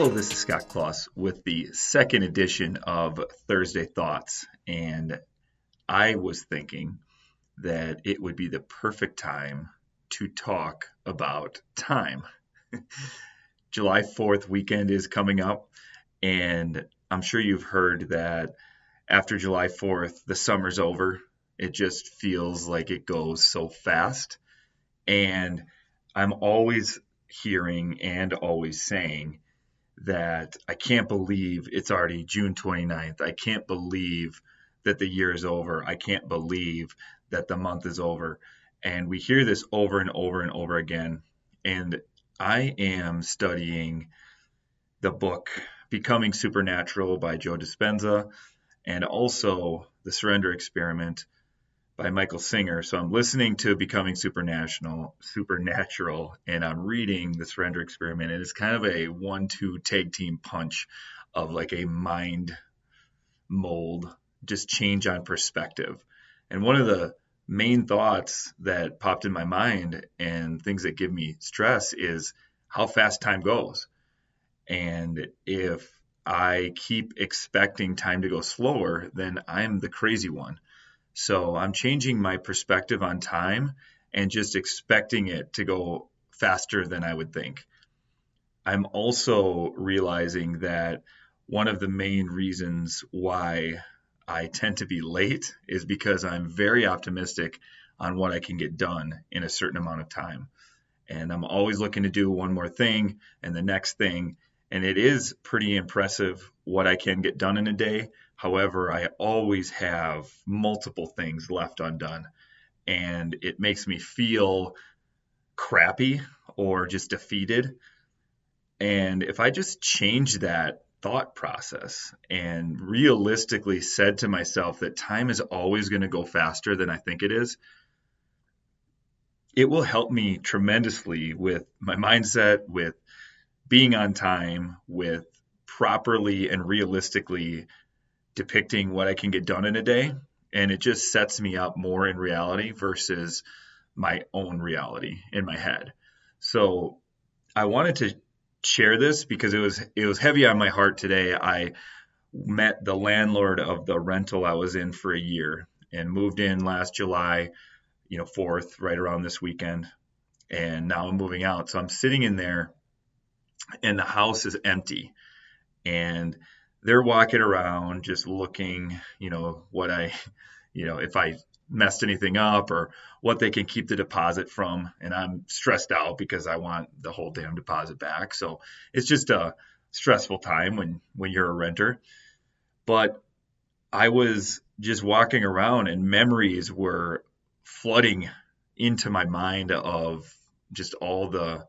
Hello, this is Scott Kloss with the second edition of Thursday Thoughts. And I was thinking that it would be the perfect time to talk about time. July 4th weekend is coming up, and I'm sure you've heard that after July 4th, the summer's over. It just feels like it goes so fast. And I'm always hearing and always saying, that I can't believe it's already June 29th. I can't believe that the year is over. I can't believe that the month is over. And we hear this over and over and over again. And I am studying the book Becoming Supernatural by Joe Dispenza and also The Surrender Experiment by Michael Singer. So I'm listening to Becoming Supernatural, Supernatural, and I'm reading The Surrender Experiment. And it's kind of a one-two tag team punch of like a mind mold, just change on perspective. And one of the main thoughts that popped in my mind and things that give me stress is how fast time goes. And if I keep expecting time to go slower, then I'm the crazy one. So I'm changing my perspective on time and just expecting it to go faster than I would think. I'm also realizing that one of the main reasons why I tend to be late is because I'm very optimistic on what I can get done in a certain amount of time. And I'm always looking to do one more thing and the next thing. And it is pretty impressive what I can get done in a day. However, I always have multiple things left undone, and it makes me feel crappy or just defeated. And if I just change that thought process and realistically said to myself that time is always going to go faster than I think it is, it will help me tremendously with my mindset, with being on time, with properly and realistically depicting what I can get done in a day. And it just sets me up more in reality versus my own reality in my head. So I wanted to share this because it was it was heavy on my heart today. I met the landlord of the rental I was in for a year and moved in last July, you know, 4th, right around this weekend. And now I'm moving out. So I'm sitting in there and the house is empty. And they're walking around just looking, you know, what I, you know, if I messed anything up or what they can keep the deposit from. And I'm stressed out because I want the whole damn deposit back. So it's just a stressful time when when you're a renter. But I was just walking around and memories were flooding into my mind of just all the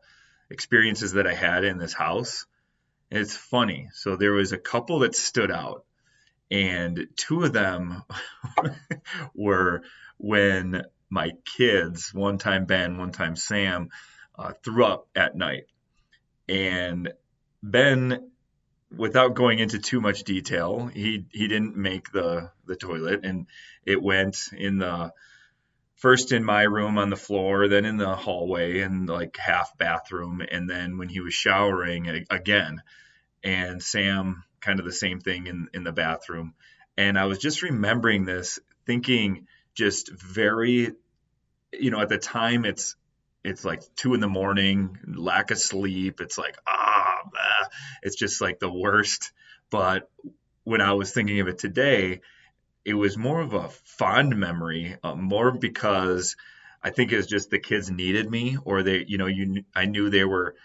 experiences that I had in this house it's funny. So there was a couple that stood out, and two of them were when my kids, one time Ben, one time Sam, uh, threw up at night. And Ben, without going into too much detail, he he didn't make the the toilet, and it went in the first in my room on the floor, then in the hallway and like half bathroom, and then when he was showering again and Sam kind of the same thing in in the bathroom. And I was just remembering this, thinking just very, you know, at the time it's it's like two in the morning, lack of sleep. It's like ah, blah. it's just like the worst. But when I was thinking of it today, it was more of a fond memory, uh, more because I think it was just the kids needed me, or they, you know, you I knew they were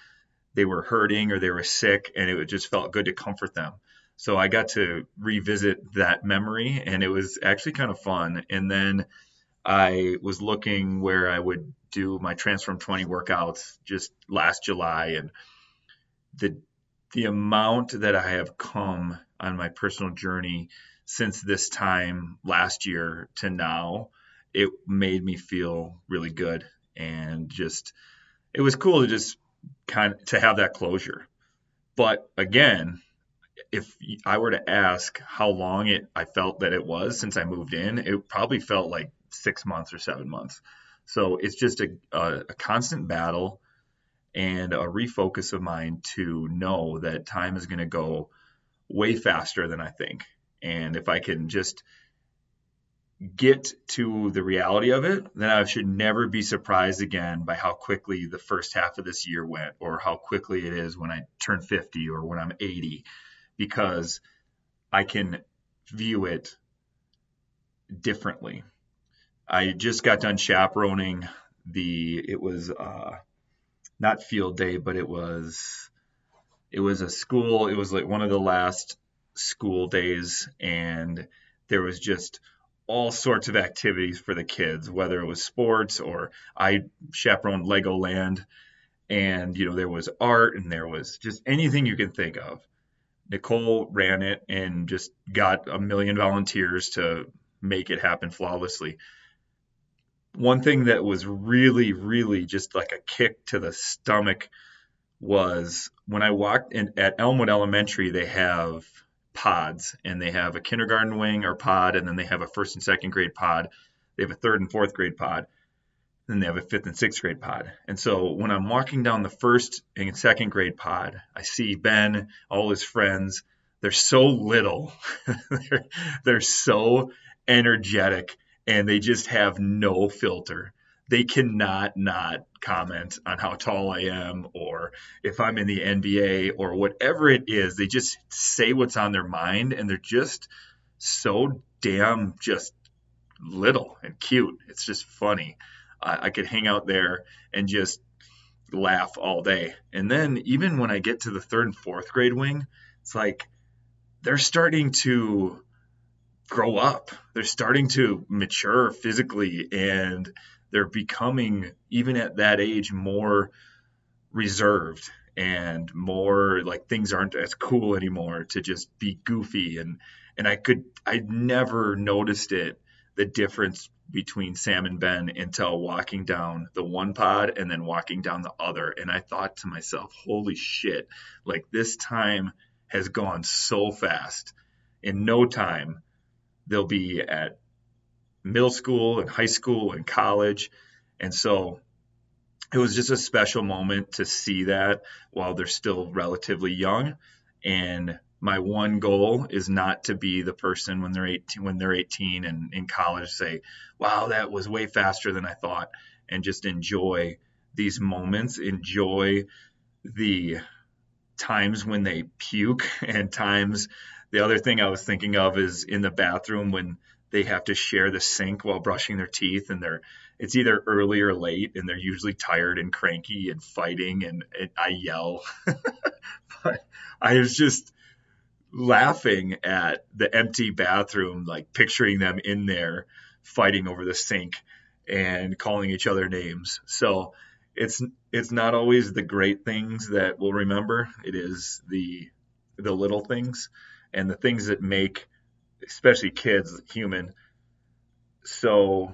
they were hurting or they were sick, and it just felt good to comfort them. So I got to revisit that memory, and it was actually kind of fun. And then I was looking where I would do my Transform 20 workouts just last July, and the the amount that I have come on my personal journey since this time last year to now, it made me feel really good and just it was cool to just kind of to have that closure. But again, if I were to ask how long it I felt that it was since I moved in, it probably felt like six months or seven months. So it's just a, a, a constant battle. and a refocus of mine to know that time is going to go way faster than I think. And if I can just get to the reality of it, then I should never be surprised again by how quickly the first half of this year went or how quickly it is when I turn 50 or when I'm 80 because I can view it differently. I just got done chaperoning the it was uh not field day but it was it was a school it was like one of the last school days and there was just all sorts of activities for the kids whether it was sports or I chaperoned Legoland and you know there was art and there was just anything you can think of Nicole ran it and just got a million volunteers to make it happen flawlessly. One thing that was really, really just like a kick to the stomach was when I walked in at Elmwood Elementary, they have pods and they have a kindergarten wing or pod, and then they have a first and second grade pod. They have a third and fourth grade pod. Then they have a fifth and sixth grade pod. And so when I'm walking down the first and second grade pod, I see Ben, all his friends. They're so little. they're, they're so energetic and they just have no filter. They cannot not comment on how tall I am or if I'm in the NBA or whatever it is. They just say what's on their mind and they're just so damn just little and cute. It's just funny. I, I could hang out there and just laugh all day. And then even when I get to the third and fourth grade wing, it's like they're starting to grow up. They're starting to mature physically and they're becoming even at that age more reserved and more like things aren't as cool anymore to just be goofy and and I could I never noticed it the difference between Sam and Ben until walking down the one pod and then walking down the other. And I thought to myself, holy shit, like this time has gone so fast. In no time, they'll be at middle school and high school and college. And so it was just a special moment to see that while they're still relatively young. And my one goal is not to be the person when they're 18 when they're 18 and in college say wow that was way faster than i thought and just enjoy these moments enjoy the times when they puke and times the other thing i was thinking of is in the bathroom when they have to share the sink while brushing their teeth and they're it's either early or late and they're usually tired and cranky and fighting and, and i yell but i was just laughing at the empty bathroom, like picturing them in there fighting over the sink and calling each other names. So it's it's not always the great things that we'll remember. It is the the little things and the things that make especially kids human. So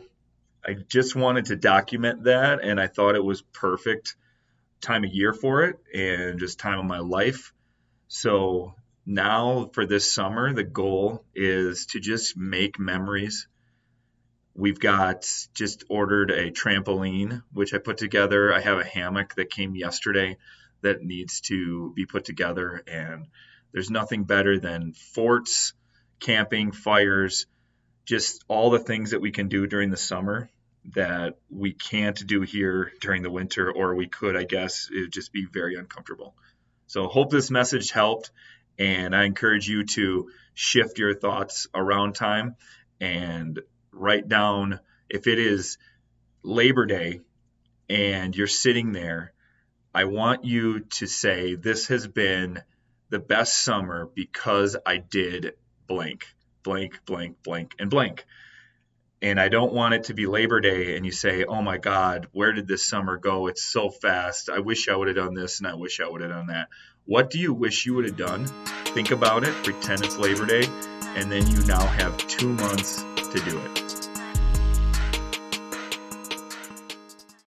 I just wanted to document that and I thought it was perfect time of year for it and just time of my life. So now for this summer, the goal is to just make memories. We've got just ordered a trampoline, which I put together. I have a hammock that came yesterday that needs to be put together. And there's nothing better than forts, camping, fires, just all the things that we can do during the summer that we can't do here during the winter, or we could, I guess, it would just be very uncomfortable. So, hope this message helped. And I encourage you to shift your thoughts around time and write down if it is Labor Day and you're sitting there, I want you to say, This has been the best summer because I did blank, blank, blank, blank, and blank. And I don't want it to be Labor Day and you say, Oh my God, where did this summer go? It's so fast. I wish I would have done this and I wish I would have done that. What do you wish you would have done? Think about it, pretend it's Labor Day, and then you now have two months to do it.